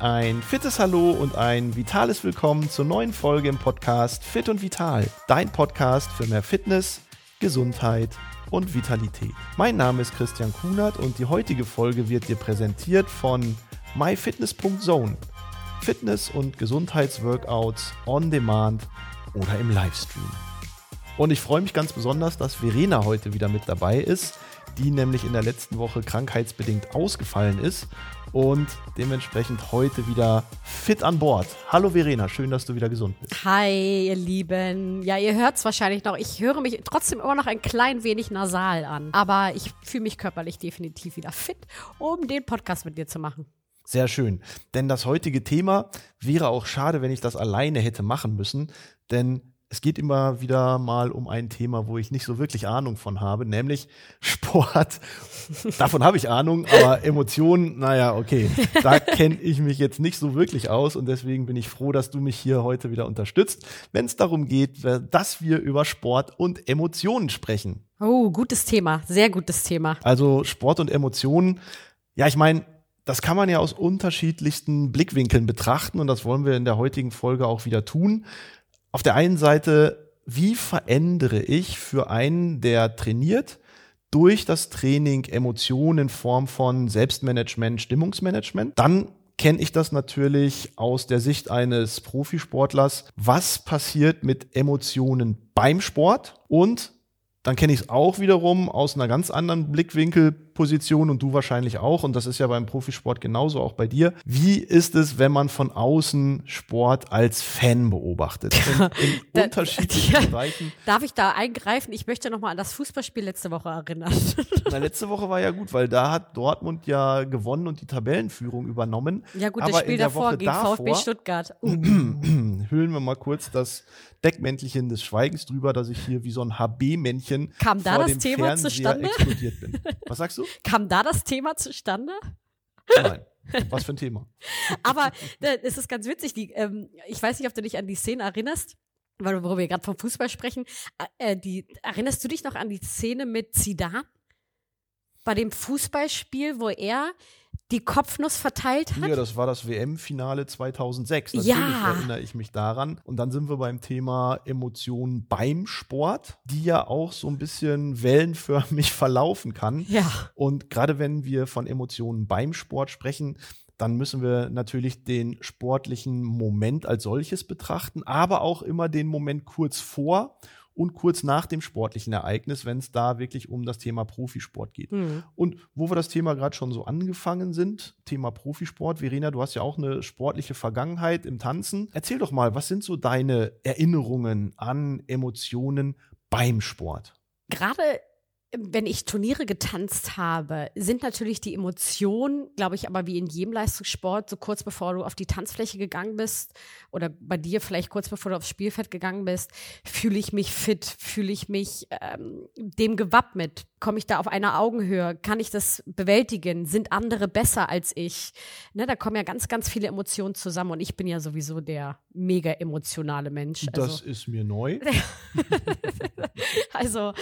Ein fittes Hallo und ein vitales Willkommen zur neuen Folge im Podcast Fit und Vital. Dein Podcast für mehr Fitness, Gesundheit und Vitalität. Mein Name ist Christian Kunert und die heutige Folge wird dir präsentiert von myfitness.zone. Fitness- und Gesundheitsworkouts on Demand oder im Livestream. Und ich freue mich ganz besonders, dass Verena heute wieder mit dabei ist, die nämlich in der letzten Woche krankheitsbedingt ausgefallen ist und dementsprechend heute wieder fit an Bord. Hallo Verena, schön, dass du wieder gesund bist. Hi, ihr Lieben. Ja, ihr hört es wahrscheinlich noch. Ich höre mich trotzdem immer noch ein klein wenig nasal an. Aber ich fühle mich körperlich definitiv wieder fit, um den Podcast mit dir zu machen. Sehr schön. Denn das heutige Thema wäre auch schade, wenn ich das alleine hätte machen müssen. Denn es geht immer wieder mal um ein Thema, wo ich nicht so wirklich Ahnung von habe, nämlich Sport. Davon habe ich Ahnung, aber Emotionen, naja, okay, da kenne ich mich jetzt nicht so wirklich aus und deswegen bin ich froh, dass du mich hier heute wieder unterstützt, wenn es darum geht, dass wir über Sport und Emotionen sprechen. Oh, gutes Thema, sehr gutes Thema. Also Sport und Emotionen, ja, ich meine, das kann man ja aus unterschiedlichsten Blickwinkeln betrachten und das wollen wir in der heutigen Folge auch wieder tun auf der einen Seite, wie verändere ich für einen, der trainiert, durch das Training Emotionen in Form von Selbstmanagement, Stimmungsmanagement? Dann kenne ich das natürlich aus der Sicht eines Profisportlers. Was passiert mit Emotionen beim Sport? Und dann kenne ich es auch wiederum aus einer ganz anderen Blickwinkel Position und du wahrscheinlich auch. Und das ist ja beim Profisport genauso auch bei dir. Wie ist es, wenn man von außen Sport als Fan beobachtet? In, in da, unterschiedlichen ja, Bereichen. Darf ich da eingreifen? Ich möchte nochmal an das Fußballspiel letzte Woche erinnern. Na, letzte Woche war ja gut, weil da hat Dortmund ja gewonnen und die Tabellenführung übernommen. Ja gut, das Spiel davor Woche gegen davor, VfB Stuttgart. Uh. Hüllen wir mal kurz das Deckmäntelchen des Schweigens drüber, dass ich hier wie so ein HB-Männchen Kam da das Thema Fernseher zustande? explodiert bin. Was sagst du? Kam da das Thema zustande? Nein. Was für ein Thema. Aber es ist ganz witzig. Die, ähm, ich weiß nicht, ob du dich an die Szene erinnerst, weil wo wir gerade vom Fußball sprechen. Äh, die, erinnerst du dich noch an die Szene mit Zidane? Bei dem Fußballspiel, wo er die Kopfnuss verteilt hat? Ja, das war das WM-Finale 2006. Natürlich ja. erinnere ich mich daran. Und dann sind wir beim Thema Emotionen beim Sport, die ja auch so ein bisschen wellenförmig verlaufen kann. Ja. Und gerade wenn wir von Emotionen beim Sport sprechen, dann müssen wir natürlich den sportlichen Moment als solches betrachten, aber auch immer den Moment kurz vor und kurz nach dem sportlichen Ereignis, wenn es da wirklich um das Thema Profisport geht. Mhm. Und wo wir das Thema gerade schon so angefangen sind, Thema Profisport, Verena, du hast ja auch eine sportliche Vergangenheit im Tanzen. Erzähl doch mal, was sind so deine Erinnerungen an Emotionen beim Sport? Gerade wenn ich Turniere getanzt habe, sind natürlich die Emotionen, glaube ich, aber wie in jedem Leistungssport, so kurz bevor du auf die Tanzfläche gegangen bist oder bei dir vielleicht kurz bevor du aufs Spielfeld gegangen bist, fühle ich mich fit, fühle ich mich ähm, dem gewappnet, komme ich da auf einer Augenhöhe, kann ich das bewältigen, sind andere besser als ich? Ne, da kommen ja ganz, ganz viele Emotionen zusammen und ich bin ja sowieso der mega emotionale Mensch. Also, das ist mir neu. also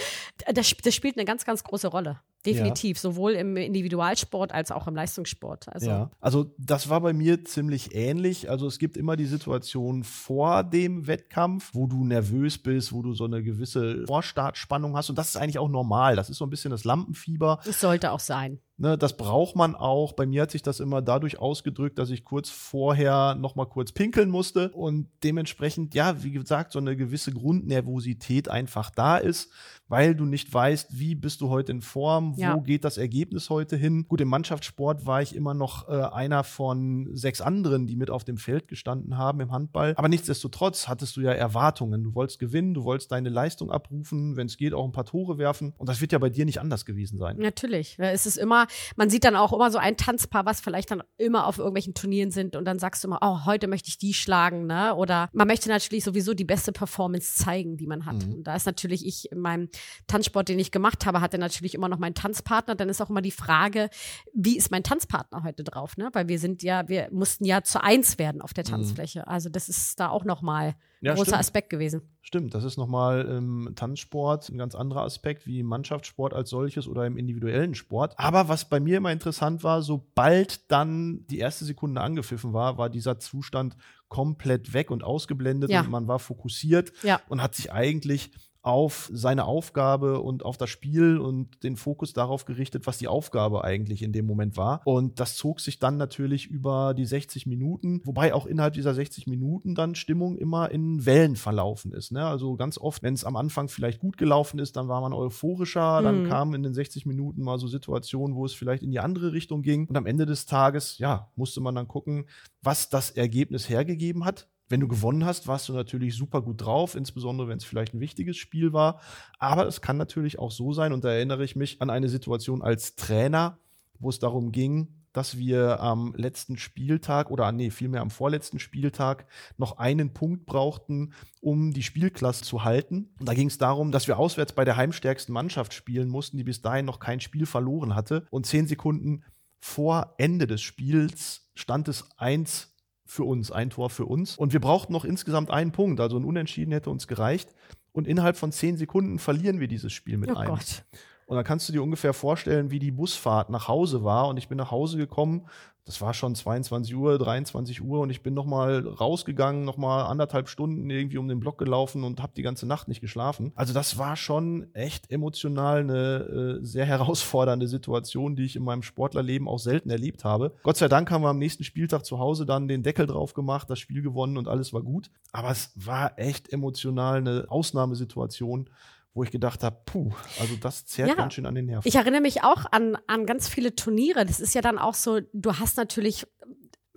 das, das spielt eine ganz, ganz große Rolle. Definitiv, ja. sowohl im Individualsport als auch im Leistungssport. Also. Ja, also das war bei mir ziemlich ähnlich. Also es gibt immer die Situation vor dem Wettkampf, wo du nervös bist, wo du so eine gewisse Vorstartspannung hast. Und das ist eigentlich auch normal. Das ist so ein bisschen das Lampenfieber. Es sollte auch sein. Ne, das braucht man auch. Bei mir hat sich das immer dadurch ausgedrückt, dass ich kurz vorher noch mal kurz pinkeln musste und dementsprechend, ja, wie gesagt, so eine gewisse Grundnervosität einfach da ist, weil du nicht weißt, wie bist du heute in Form, wo ja. geht das Ergebnis heute hin. Gut, im Mannschaftssport war ich immer noch äh, einer von sechs anderen, die mit auf dem Feld gestanden haben im Handball. Aber nichtsdestotrotz hattest du ja Erwartungen. Du wolltest gewinnen, du wolltest deine Leistung abrufen, wenn es geht, auch ein paar Tore werfen. Und das wird ja bei dir nicht anders gewesen sein. Natürlich. Es ist immer man sieht dann auch immer so ein Tanzpaar, was vielleicht dann immer auf irgendwelchen Turnieren sind und dann sagst du immer, oh, heute möchte ich die schlagen, ne? Oder man möchte natürlich sowieso die beste Performance zeigen, die man hat. Mhm. Und da ist natürlich ich in meinem Tanzsport, den ich gemacht habe, hatte natürlich immer noch meinen Tanzpartner. Dann ist auch immer die Frage, wie ist mein Tanzpartner heute drauf, ne? Weil wir sind ja, wir mussten ja zu eins werden auf der mhm. Tanzfläche. Mhm. Also das ist da auch noch mal ja, großer stimmt. Aspekt gewesen. Stimmt, das ist nochmal im Tanzsport ein ganz anderer Aspekt wie im Mannschaftssport als solches oder im individuellen Sport. Aber was bei mir immer interessant war, sobald dann die erste Sekunde angepfiffen war, war dieser Zustand komplett weg und ausgeblendet ja. und man war fokussiert ja. und hat sich eigentlich auf seine Aufgabe und auf das Spiel und den Fokus darauf gerichtet, was die Aufgabe eigentlich in dem Moment war. Und das zog sich dann natürlich über die 60 Minuten, wobei auch innerhalb dieser 60 Minuten dann Stimmung immer in Wellen verlaufen ist. Ne? Also ganz oft, wenn es am Anfang vielleicht gut gelaufen ist, dann war man euphorischer, dann mhm. kamen in den 60 Minuten mal so Situationen, wo es vielleicht in die andere Richtung ging. Und am Ende des Tages, ja, musste man dann gucken, was das Ergebnis hergegeben hat wenn du gewonnen hast, warst du natürlich super gut drauf, insbesondere wenn es vielleicht ein wichtiges Spiel war. Aber es kann natürlich auch so sein, und da erinnere ich mich an eine Situation als Trainer, wo es darum ging, dass wir am letzten Spieltag oder nee, vielmehr am vorletzten Spieltag noch einen Punkt brauchten, um die Spielklasse zu halten. Und da ging es darum, dass wir auswärts bei der heimstärksten Mannschaft spielen mussten, die bis dahin noch kein Spiel verloren hatte. Und zehn Sekunden vor Ende des Spiels stand es 1 für uns, ein Tor für uns. Und wir brauchten noch insgesamt einen Punkt, also ein Unentschieden hätte uns gereicht. Und innerhalb von zehn Sekunden verlieren wir dieses Spiel mit oh einem. Gott. Und dann kannst du dir ungefähr vorstellen, wie die Busfahrt nach Hause war. Und ich bin nach Hause gekommen das war schon 22 Uhr, 23 Uhr und ich bin noch mal rausgegangen, noch mal anderthalb Stunden irgendwie um den Block gelaufen und habe die ganze Nacht nicht geschlafen. Also das war schon echt emotional eine äh, sehr herausfordernde Situation, die ich in meinem Sportlerleben auch selten erlebt habe. Gott sei Dank haben wir am nächsten Spieltag zu Hause dann den Deckel drauf gemacht, das Spiel gewonnen und alles war gut. Aber es war echt emotional eine Ausnahmesituation wo ich gedacht habe, puh, also das zehrt ja. ganz schön an den Nerven. Ich erinnere mich auch an, an ganz viele Turniere. Das ist ja dann auch so, du hast natürlich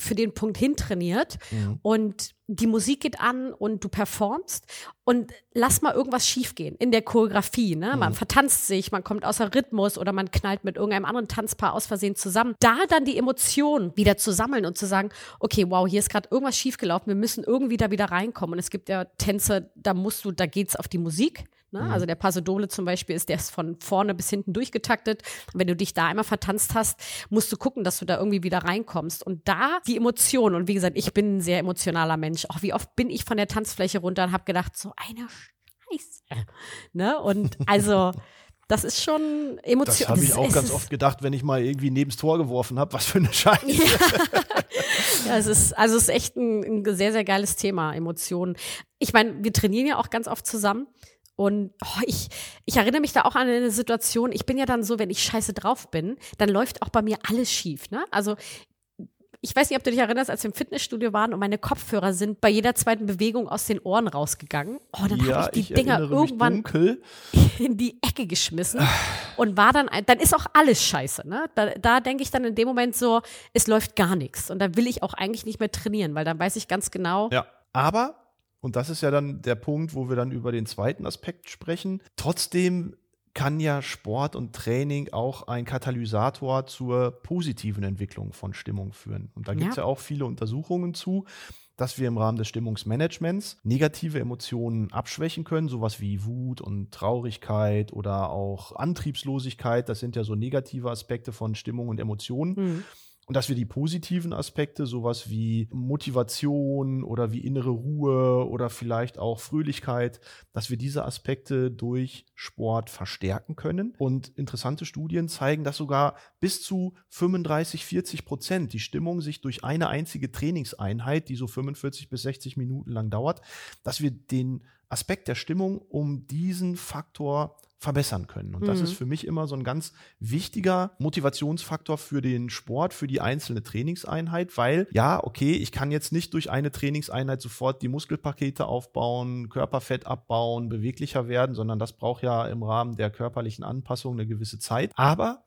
für den Punkt hintrainiert mhm. und die Musik geht an und du performst und lass mal irgendwas schiefgehen in der Choreografie. Ne? Man mhm. vertanzt sich, man kommt außer Rhythmus oder man knallt mit irgendeinem anderen Tanzpaar aus Versehen zusammen. Da dann die Emotionen wieder zu sammeln und zu sagen, okay, wow, hier ist gerade irgendwas schiefgelaufen, wir müssen irgendwie da wieder reinkommen. Und es gibt ja Tänze, da musst du, da geht's auf die Musik. Ne? Mhm. Also der Paso Doble zum Beispiel ist, der ist von vorne bis hinten durchgetaktet. wenn du dich da einmal vertanzt hast, musst du gucken, dass du da irgendwie wieder reinkommst. Und da die Emotionen, und wie gesagt, ich bin ein sehr emotionaler Mensch. Auch wie oft bin ich von der Tanzfläche runter und habe gedacht, so eine Scheiße. Ne? Und also. Das ist schon emotional. Das habe ich auch ganz oft gedacht, wenn ich mal irgendwie neben das Tor geworfen habe. Was für eine Scheiße. Ja. ja, es ist, also es ist echt ein, ein sehr, sehr geiles Thema, Emotionen. Ich meine, wir trainieren ja auch ganz oft zusammen. Und oh, ich, ich erinnere mich da auch an eine Situation, ich bin ja dann so, wenn ich scheiße drauf bin, dann läuft auch bei mir alles schief. Ne? Also ich weiß nicht, ob du dich erinnerst, als wir im Fitnessstudio waren und meine Kopfhörer sind bei jeder zweiten Bewegung aus den Ohren rausgegangen. Oh, dann ja, habe ich die ich Dinger irgendwann in die Ecke geschmissen und war dann, dann ist auch alles scheiße. Ne? Da, da denke ich dann in dem Moment so, es läuft gar nichts. Und da will ich auch eigentlich nicht mehr trainieren, weil dann weiß ich ganz genau. Ja, aber und das ist ja dann der Punkt, wo wir dann über den zweiten Aspekt sprechen. Trotzdem kann ja Sport und Training auch ein Katalysator zur positiven Entwicklung von Stimmung führen. Und da gibt es ja. ja auch viele Untersuchungen zu, dass wir im Rahmen des Stimmungsmanagements negative Emotionen abschwächen können, sowas wie Wut und Traurigkeit oder auch Antriebslosigkeit. Das sind ja so negative Aspekte von Stimmung und Emotionen. Mhm. Und dass wir die positiven Aspekte, sowas wie Motivation oder wie innere Ruhe oder vielleicht auch Fröhlichkeit, dass wir diese Aspekte durch Sport verstärken können. Und interessante Studien zeigen, dass sogar bis zu 35, 40 Prozent die Stimmung sich durch eine einzige Trainingseinheit, die so 45 bis 60 Minuten lang dauert, dass wir den Aspekt der Stimmung um diesen Faktor verbessern können. Und das ist mhm. für mich immer so ein ganz wichtiger Motivationsfaktor für den Sport, für die einzelne Trainingseinheit, weil ja, okay, ich kann jetzt nicht durch eine Trainingseinheit sofort die Muskelpakete aufbauen, Körperfett abbauen, beweglicher werden, sondern das braucht ja im Rahmen der körperlichen Anpassung eine gewisse Zeit. Aber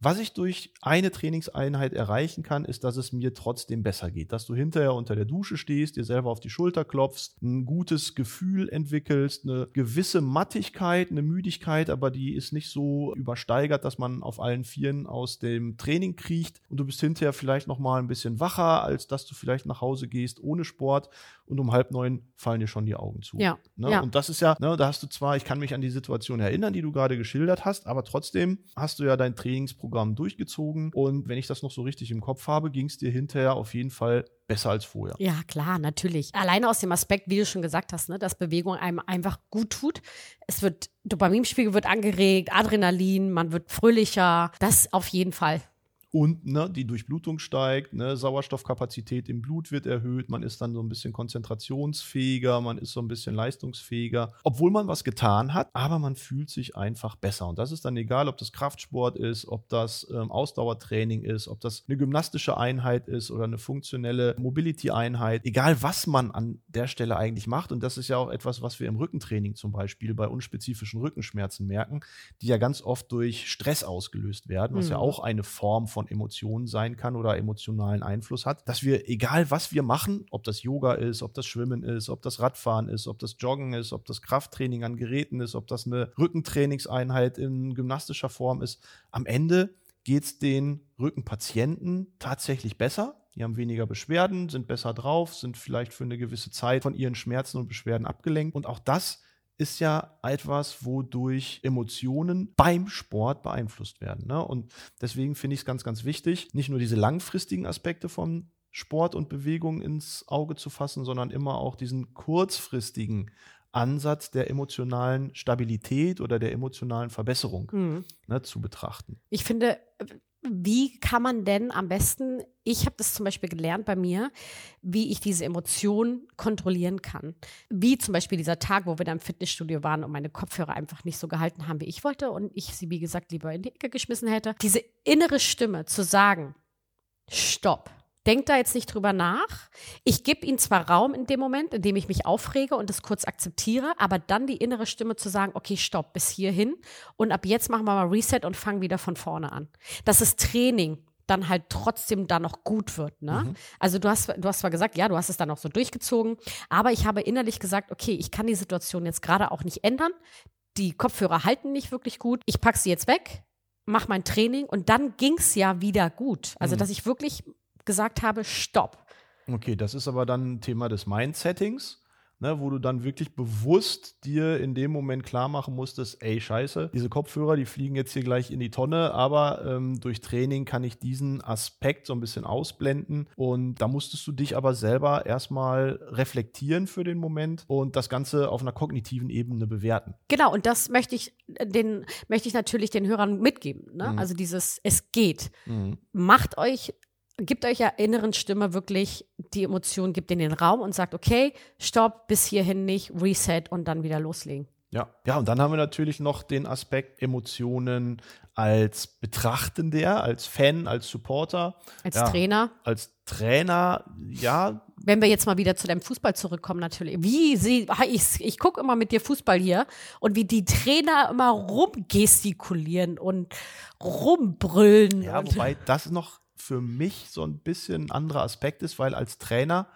was ich durch eine Trainingseinheit erreichen kann, ist, dass es mir trotzdem besser geht. Dass du hinterher unter der Dusche stehst, dir selber auf die Schulter klopfst, ein gutes Gefühl entwickelst, eine gewisse Mattigkeit, eine Müdigkeit, aber die ist nicht so übersteigert, dass man auf allen Vieren aus dem Training kriecht und du bist hinterher vielleicht noch mal ein bisschen wacher, als dass du vielleicht nach Hause gehst ohne Sport und um halb neun fallen dir schon die Augen zu. Ja. Ne? ja. Und das ist ja, ne, da hast du zwar, ich kann mich an die Situation erinnern, die du gerade geschildert hast, aber trotzdem hast du ja dein Trainingsprogramm Trainingsprogramm durchgezogen. Und wenn ich das noch so richtig im Kopf habe, ging es dir hinterher auf jeden Fall besser als vorher. Ja, klar, natürlich. Alleine aus dem Aspekt, wie du schon gesagt hast, ne, dass Bewegung einem einfach gut tut. Es wird, Dopaminspiegel wird angeregt, Adrenalin, man wird fröhlicher. Das auf jeden Fall und ne, die Durchblutung steigt, ne, Sauerstoffkapazität im Blut wird erhöht, man ist dann so ein bisschen konzentrationsfähiger, man ist so ein bisschen leistungsfähiger, obwohl man was getan hat, aber man fühlt sich einfach besser. Und das ist dann egal, ob das Kraftsport ist, ob das ähm, Ausdauertraining ist, ob das eine gymnastische Einheit ist oder eine funktionelle Mobility-Einheit, egal was man an der Stelle eigentlich macht. Und das ist ja auch etwas, was wir im Rückentraining zum Beispiel bei unspezifischen Rückenschmerzen merken, die ja ganz oft durch Stress ausgelöst werden, was mhm. ja auch eine Form von Emotionen sein kann oder emotionalen Einfluss hat, dass wir, egal was wir machen, ob das Yoga ist, ob das Schwimmen ist, ob das Radfahren ist, ob das Joggen ist, ob das Krafttraining an Geräten ist, ob das eine Rückentrainingseinheit in gymnastischer Form ist, am Ende geht es den Rückenpatienten tatsächlich besser. Die haben weniger Beschwerden, sind besser drauf, sind vielleicht für eine gewisse Zeit von ihren Schmerzen und Beschwerden abgelenkt. Und auch das ist ja etwas, wodurch Emotionen beim Sport beeinflusst werden. Ne? Und deswegen finde ich es ganz, ganz wichtig, nicht nur diese langfristigen Aspekte von Sport und Bewegung ins Auge zu fassen, sondern immer auch diesen kurzfristigen Ansatz der emotionalen Stabilität oder der emotionalen Verbesserung mhm. ne, zu betrachten. Ich finde, wie kann man denn am besten, ich habe das zum Beispiel gelernt bei mir, wie ich diese Emotionen kontrollieren kann. Wie zum Beispiel dieser Tag, wo wir da im Fitnessstudio waren und meine Kopfhörer einfach nicht so gehalten haben, wie ich wollte und ich sie, wie gesagt, lieber in die Ecke geschmissen hätte. Diese innere Stimme zu sagen, stopp Denk da jetzt nicht drüber nach. Ich gebe ihnen zwar Raum in dem Moment, in dem ich mich aufrege und das kurz akzeptiere, aber dann die innere Stimme zu sagen, okay, stopp, bis hierhin und ab jetzt machen wir mal Reset und fangen wieder von vorne an. Das ist Training dann halt trotzdem da noch gut wird. Ne? Mhm. Also du hast, du hast zwar gesagt, ja, du hast es dann auch so durchgezogen, aber ich habe innerlich gesagt, okay, ich kann die Situation jetzt gerade auch nicht ändern. Die Kopfhörer halten nicht wirklich gut. Ich packe sie jetzt weg, mache mein Training und dann ging es ja wieder gut. Also, mhm. dass ich wirklich gesagt habe, stopp. Okay, das ist aber dann ein Thema des Mindsettings ne, wo du dann wirklich bewusst dir in dem Moment klar machen musstest, ey, scheiße, diese Kopfhörer, die fliegen jetzt hier gleich in die Tonne, aber ähm, durch Training kann ich diesen Aspekt so ein bisschen ausblenden und da musstest du dich aber selber erstmal reflektieren für den Moment und das Ganze auf einer kognitiven Ebene bewerten. Genau, und das möchte ich den möchte ich natürlich den Hörern mitgeben. Ne? Mhm. Also dieses, es geht. Mhm. Macht euch gibt euch ja inneren Stimme wirklich die Emotion, gibt in den Raum und sagt, okay, stopp, bis hierhin nicht, reset und dann wieder loslegen. Ja, ja, und dann haben wir natürlich noch den Aspekt Emotionen als Betrachtender, als Fan, als Supporter. Als ja, Trainer. Als Trainer, ja. Wenn wir jetzt mal wieder zu deinem Fußball zurückkommen, natürlich. Wie sie, ich, ich gucke immer mit dir Fußball hier und wie die Trainer immer rumgestikulieren und rumbrüllen. Ja, wobei das noch für mich so ein bisschen ein anderer Aspekt ist, weil als Trainer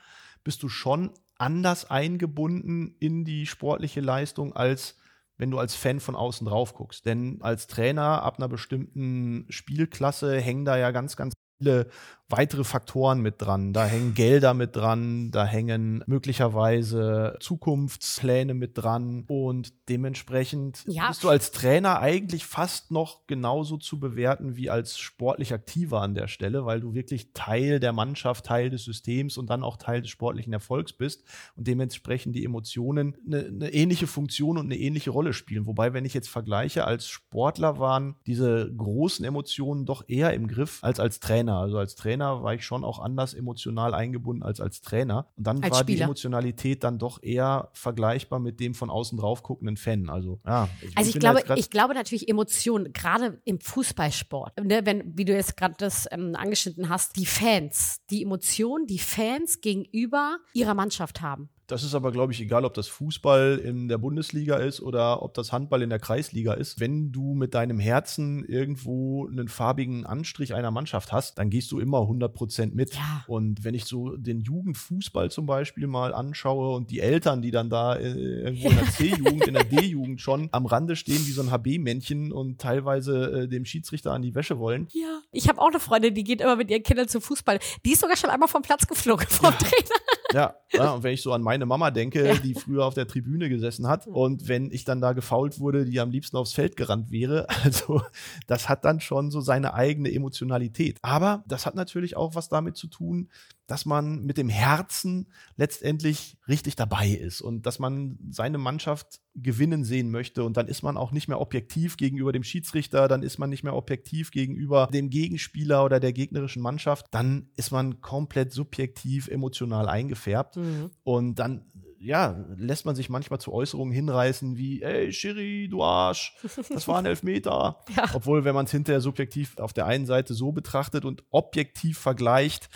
bist du schon anders eingebunden in die sportliche Leistung als wenn du als Fan von außen drauf guckst. Denn als Trainer ab einer bestimmten Spielklasse hängen da ja ganz, ganz viele weitere Faktoren mit dran. Da hängen Gelder mit dran, da hängen möglicherweise Zukunftspläne mit dran und dementsprechend ja. bist du als Trainer eigentlich fast noch genauso zu bewerten wie als sportlich Aktiver an der Stelle, weil du wirklich Teil der Mannschaft, Teil des Systems und dann auch Teil des sportlichen Erfolgs bist und dementsprechend die Emotionen eine, eine ähnliche Funktion und eine ähnliche Rolle spielen. Wobei, wenn ich jetzt vergleiche, als Sportler waren diese großen Emotionen doch eher im Griff als als Trainer. Also als Trainer Trainer war ich schon auch anders emotional eingebunden als als Trainer. Und dann als war Spieler. die Emotionalität dann doch eher vergleichbar mit dem von außen drauf guckenden Fan. Also, ja. Ich, also ich, glaube, ich glaube natürlich Emotionen, gerade im Fußballsport, ne, wenn, wie du jetzt gerade das ähm, angeschnitten hast, die Fans, die Emotionen, die Fans gegenüber ihrer Mannschaft haben. Das ist aber, glaube ich, egal, ob das Fußball in der Bundesliga ist oder ob das Handball in der Kreisliga ist. Wenn du mit deinem Herzen irgendwo einen farbigen Anstrich einer Mannschaft hast, dann gehst du immer 100 Prozent mit. Ja. Und wenn ich so den Jugendfußball zum Beispiel mal anschaue und die Eltern, die dann da äh, irgendwo in der C-Jugend, in der D-Jugend schon am Rande stehen wie so ein HB-Männchen und teilweise äh, dem Schiedsrichter an die Wäsche wollen. Ja, ich habe auch eine Freundin, die geht immer mit ihren Kindern zum Fußball. Die ist sogar schon einmal vom Platz geflogen vom ja. Trainer. Ja, ja, und wenn ich so an meine Mama denke, ja. die früher auf der Tribüne gesessen hat und wenn ich dann da gefault wurde, die am liebsten aufs Feld gerannt wäre, also das hat dann schon so seine eigene Emotionalität. Aber das hat natürlich auch was damit zu tun, dass man mit dem Herzen letztendlich richtig dabei ist und dass man seine Mannschaft gewinnen sehen möchte und dann ist man auch nicht mehr objektiv gegenüber dem Schiedsrichter, dann ist man nicht mehr objektiv gegenüber dem Gegenspieler oder der gegnerischen Mannschaft, dann ist man komplett subjektiv emotional eingefärbt mhm. und dann ja, lässt man sich manchmal zu Äußerungen hinreißen wie, ey, Schiri, du Arsch, das war ein Elfmeter. ja. Obwohl, wenn man es hinterher subjektiv auf der einen Seite so betrachtet und objektiv vergleicht,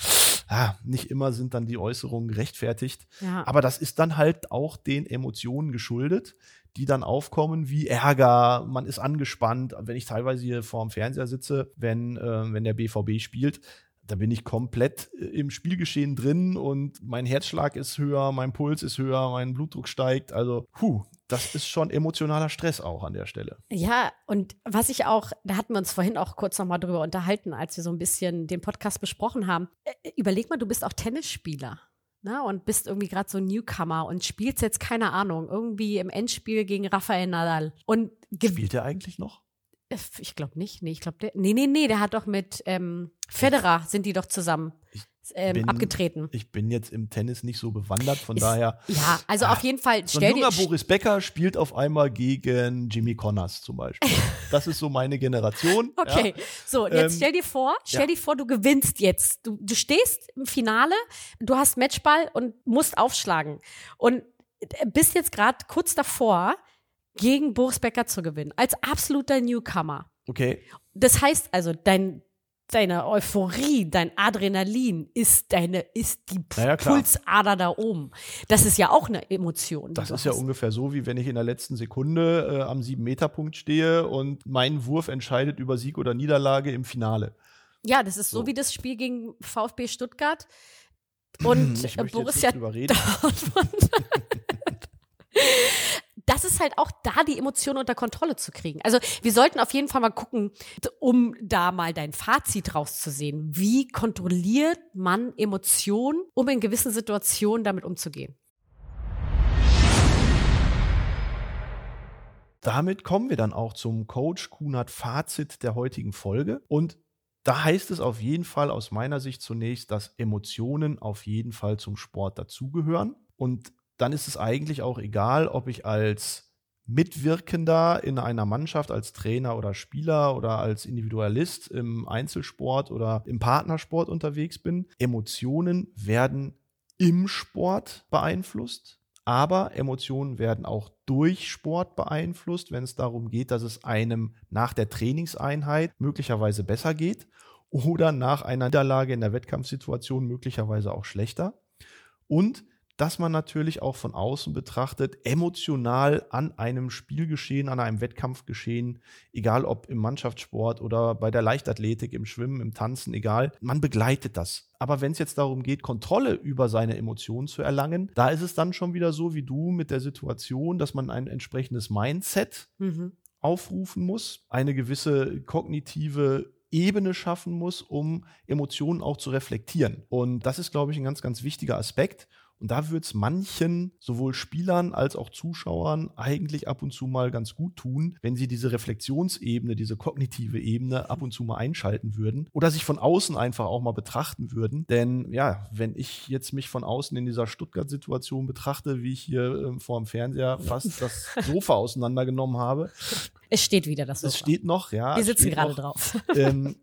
ah, nicht immer sind dann die Äußerungen gerechtfertigt. Ja. Aber das ist dann halt auch den Emotionen geschuldet, die dann aufkommen, wie Ärger, man ist angespannt. Wenn ich teilweise hier vorm Fernseher sitze, wenn, äh, wenn der BVB spielt, da bin ich komplett äh, im Spielgeschehen drin und mein Herzschlag ist höher, mein Puls ist höher, mein Blutdruck steigt. Also, puh, das ist schon emotionaler Stress auch an der Stelle. Ja, und was ich auch, da hatten wir uns vorhin auch kurz nochmal drüber unterhalten, als wir so ein bisschen den Podcast besprochen haben. Überleg mal, du bist auch Tennisspieler. Ne, und bist irgendwie gerade so ein Newcomer und spielst jetzt, keine Ahnung, irgendwie im Endspiel gegen Rafael Nadal. Und Spielt er eigentlich noch? Äh, ich glaube nicht. Nee, ich glaube, nee, nee, nee, der hat doch mit ähm, Federer sind die doch zusammen. Ähm, bin, abgetreten. Ich bin jetzt im Tennis nicht so bewandert, von ist, daher. Ja, also ah, auf jeden Fall. So ein junger Boris Becker spielt auf einmal gegen Jimmy Connors zum Beispiel. das ist so meine Generation. Okay, ja. so jetzt ähm, stell dir vor, stell ja. dir vor, du gewinnst jetzt. Du, du stehst im Finale, du hast Matchball und musst aufschlagen und äh, bist jetzt gerade kurz davor, gegen Boris Becker zu gewinnen, als absoluter Newcomer. Okay. Das heißt also, dein, deine Euphorie, dein Adrenalin ist deine, ist die naja, Pulsader da oben. Das ist ja auch eine Emotion. Das ist ja ungefähr so, wie wenn ich in der letzten Sekunde äh, am sieben-Meter-Punkt stehe und mein Wurf entscheidet über Sieg oder Niederlage im Finale. Ja, das ist so, so wie das Spiel gegen VfB Stuttgart und ich Borussia Dortmund. das ist halt auch da die Emotionen unter Kontrolle zu kriegen. Also wir sollten auf jeden Fall mal gucken, um da mal dein Fazit rauszusehen. Wie kontrolliert man Emotionen, um in gewissen Situationen damit umzugehen? Damit kommen wir dann auch zum Coach Kunert Fazit der heutigen Folge. Und da heißt es auf jeden Fall aus meiner Sicht zunächst, dass Emotionen auf jeden Fall zum Sport dazugehören. Und dann ist es eigentlich auch egal, ob ich als Mitwirkender in einer Mannschaft, als Trainer oder Spieler oder als Individualist im Einzelsport oder im Partnersport unterwegs bin. Emotionen werden im Sport beeinflusst, aber Emotionen werden auch durch Sport beeinflusst, wenn es darum geht, dass es einem nach der Trainingseinheit möglicherweise besser geht oder nach einer Niederlage in der Wettkampfsituation möglicherweise auch schlechter. Und dass man natürlich auch von außen betrachtet, emotional an einem Spielgeschehen, an einem Wettkampfgeschehen, egal ob im Mannschaftssport oder bei der Leichtathletik, im Schwimmen, im Tanzen, egal, man begleitet das. Aber wenn es jetzt darum geht, Kontrolle über seine Emotionen zu erlangen, da ist es dann schon wieder so wie du mit der Situation, dass man ein entsprechendes Mindset mhm. aufrufen muss, eine gewisse kognitive Ebene schaffen muss, um Emotionen auch zu reflektieren. Und das ist, glaube ich, ein ganz, ganz wichtiger Aspekt. Und da würde es manchen, sowohl Spielern als auch Zuschauern, eigentlich ab und zu mal ganz gut tun, wenn sie diese Reflexionsebene, diese kognitive Ebene ab und zu mal einschalten würden oder sich von außen einfach auch mal betrachten würden. Denn ja, wenn ich jetzt mich von außen in dieser Stuttgart-Situation betrachte, wie ich hier äh, vor dem Fernseher fast das Sofa auseinandergenommen habe. Es steht wieder das Sofa. Es steht noch, ja. Wir sitzen gerade drauf. Ähm,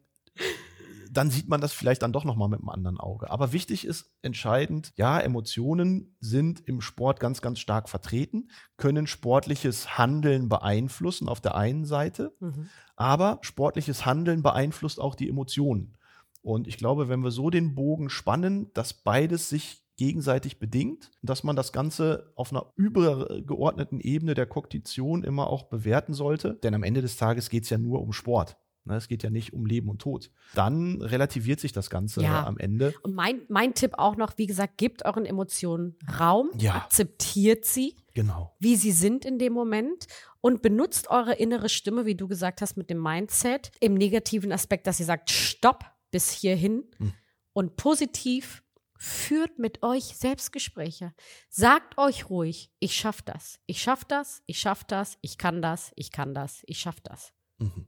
dann sieht man das vielleicht dann doch nochmal mit einem anderen Auge. Aber wichtig ist entscheidend, ja, Emotionen sind im Sport ganz, ganz stark vertreten, können sportliches Handeln beeinflussen auf der einen Seite, mhm. aber sportliches Handeln beeinflusst auch die Emotionen. Und ich glaube, wenn wir so den Bogen spannen, dass beides sich gegenseitig bedingt, dass man das Ganze auf einer übergeordneten Ebene der Kognition immer auch bewerten sollte. Denn am Ende des Tages geht es ja nur um Sport. Ne, es geht ja nicht um Leben und Tod. Dann relativiert sich das Ganze ja. am Ende. Und mein, mein Tipp auch noch, wie gesagt, gebt euren Emotionen Raum, ja. akzeptiert sie, genau. wie sie sind in dem Moment und benutzt eure innere Stimme, wie du gesagt hast, mit dem Mindset im negativen Aspekt, dass ihr sagt, stopp bis hierhin hm. und positiv Führt mit euch Selbstgespräche. Sagt euch ruhig, ich schaff das, ich schaff das, ich schaff das, ich kann das, ich kann das, ich schaff das. Mhm.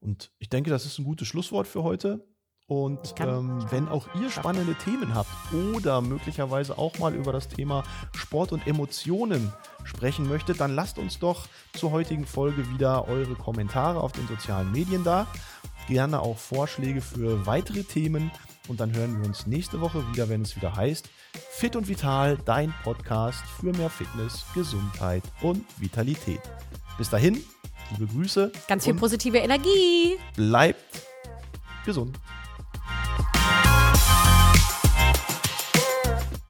Und ich denke, das ist ein gutes Schlusswort für heute. Und ähm, wenn auch ihr spannende Themen habt oder möglicherweise auch mal über das Thema Sport und Emotionen sprechen möchtet, dann lasst uns doch zur heutigen Folge wieder eure Kommentare auf den sozialen Medien da. Gerne auch Vorschläge für weitere Themen. Und dann hören wir uns nächste Woche wieder, wenn es wieder heißt Fit und Vital, dein Podcast für mehr Fitness, Gesundheit und Vitalität. Bis dahin, liebe Grüße. Ganz viel positive Energie. Bleibt gesund.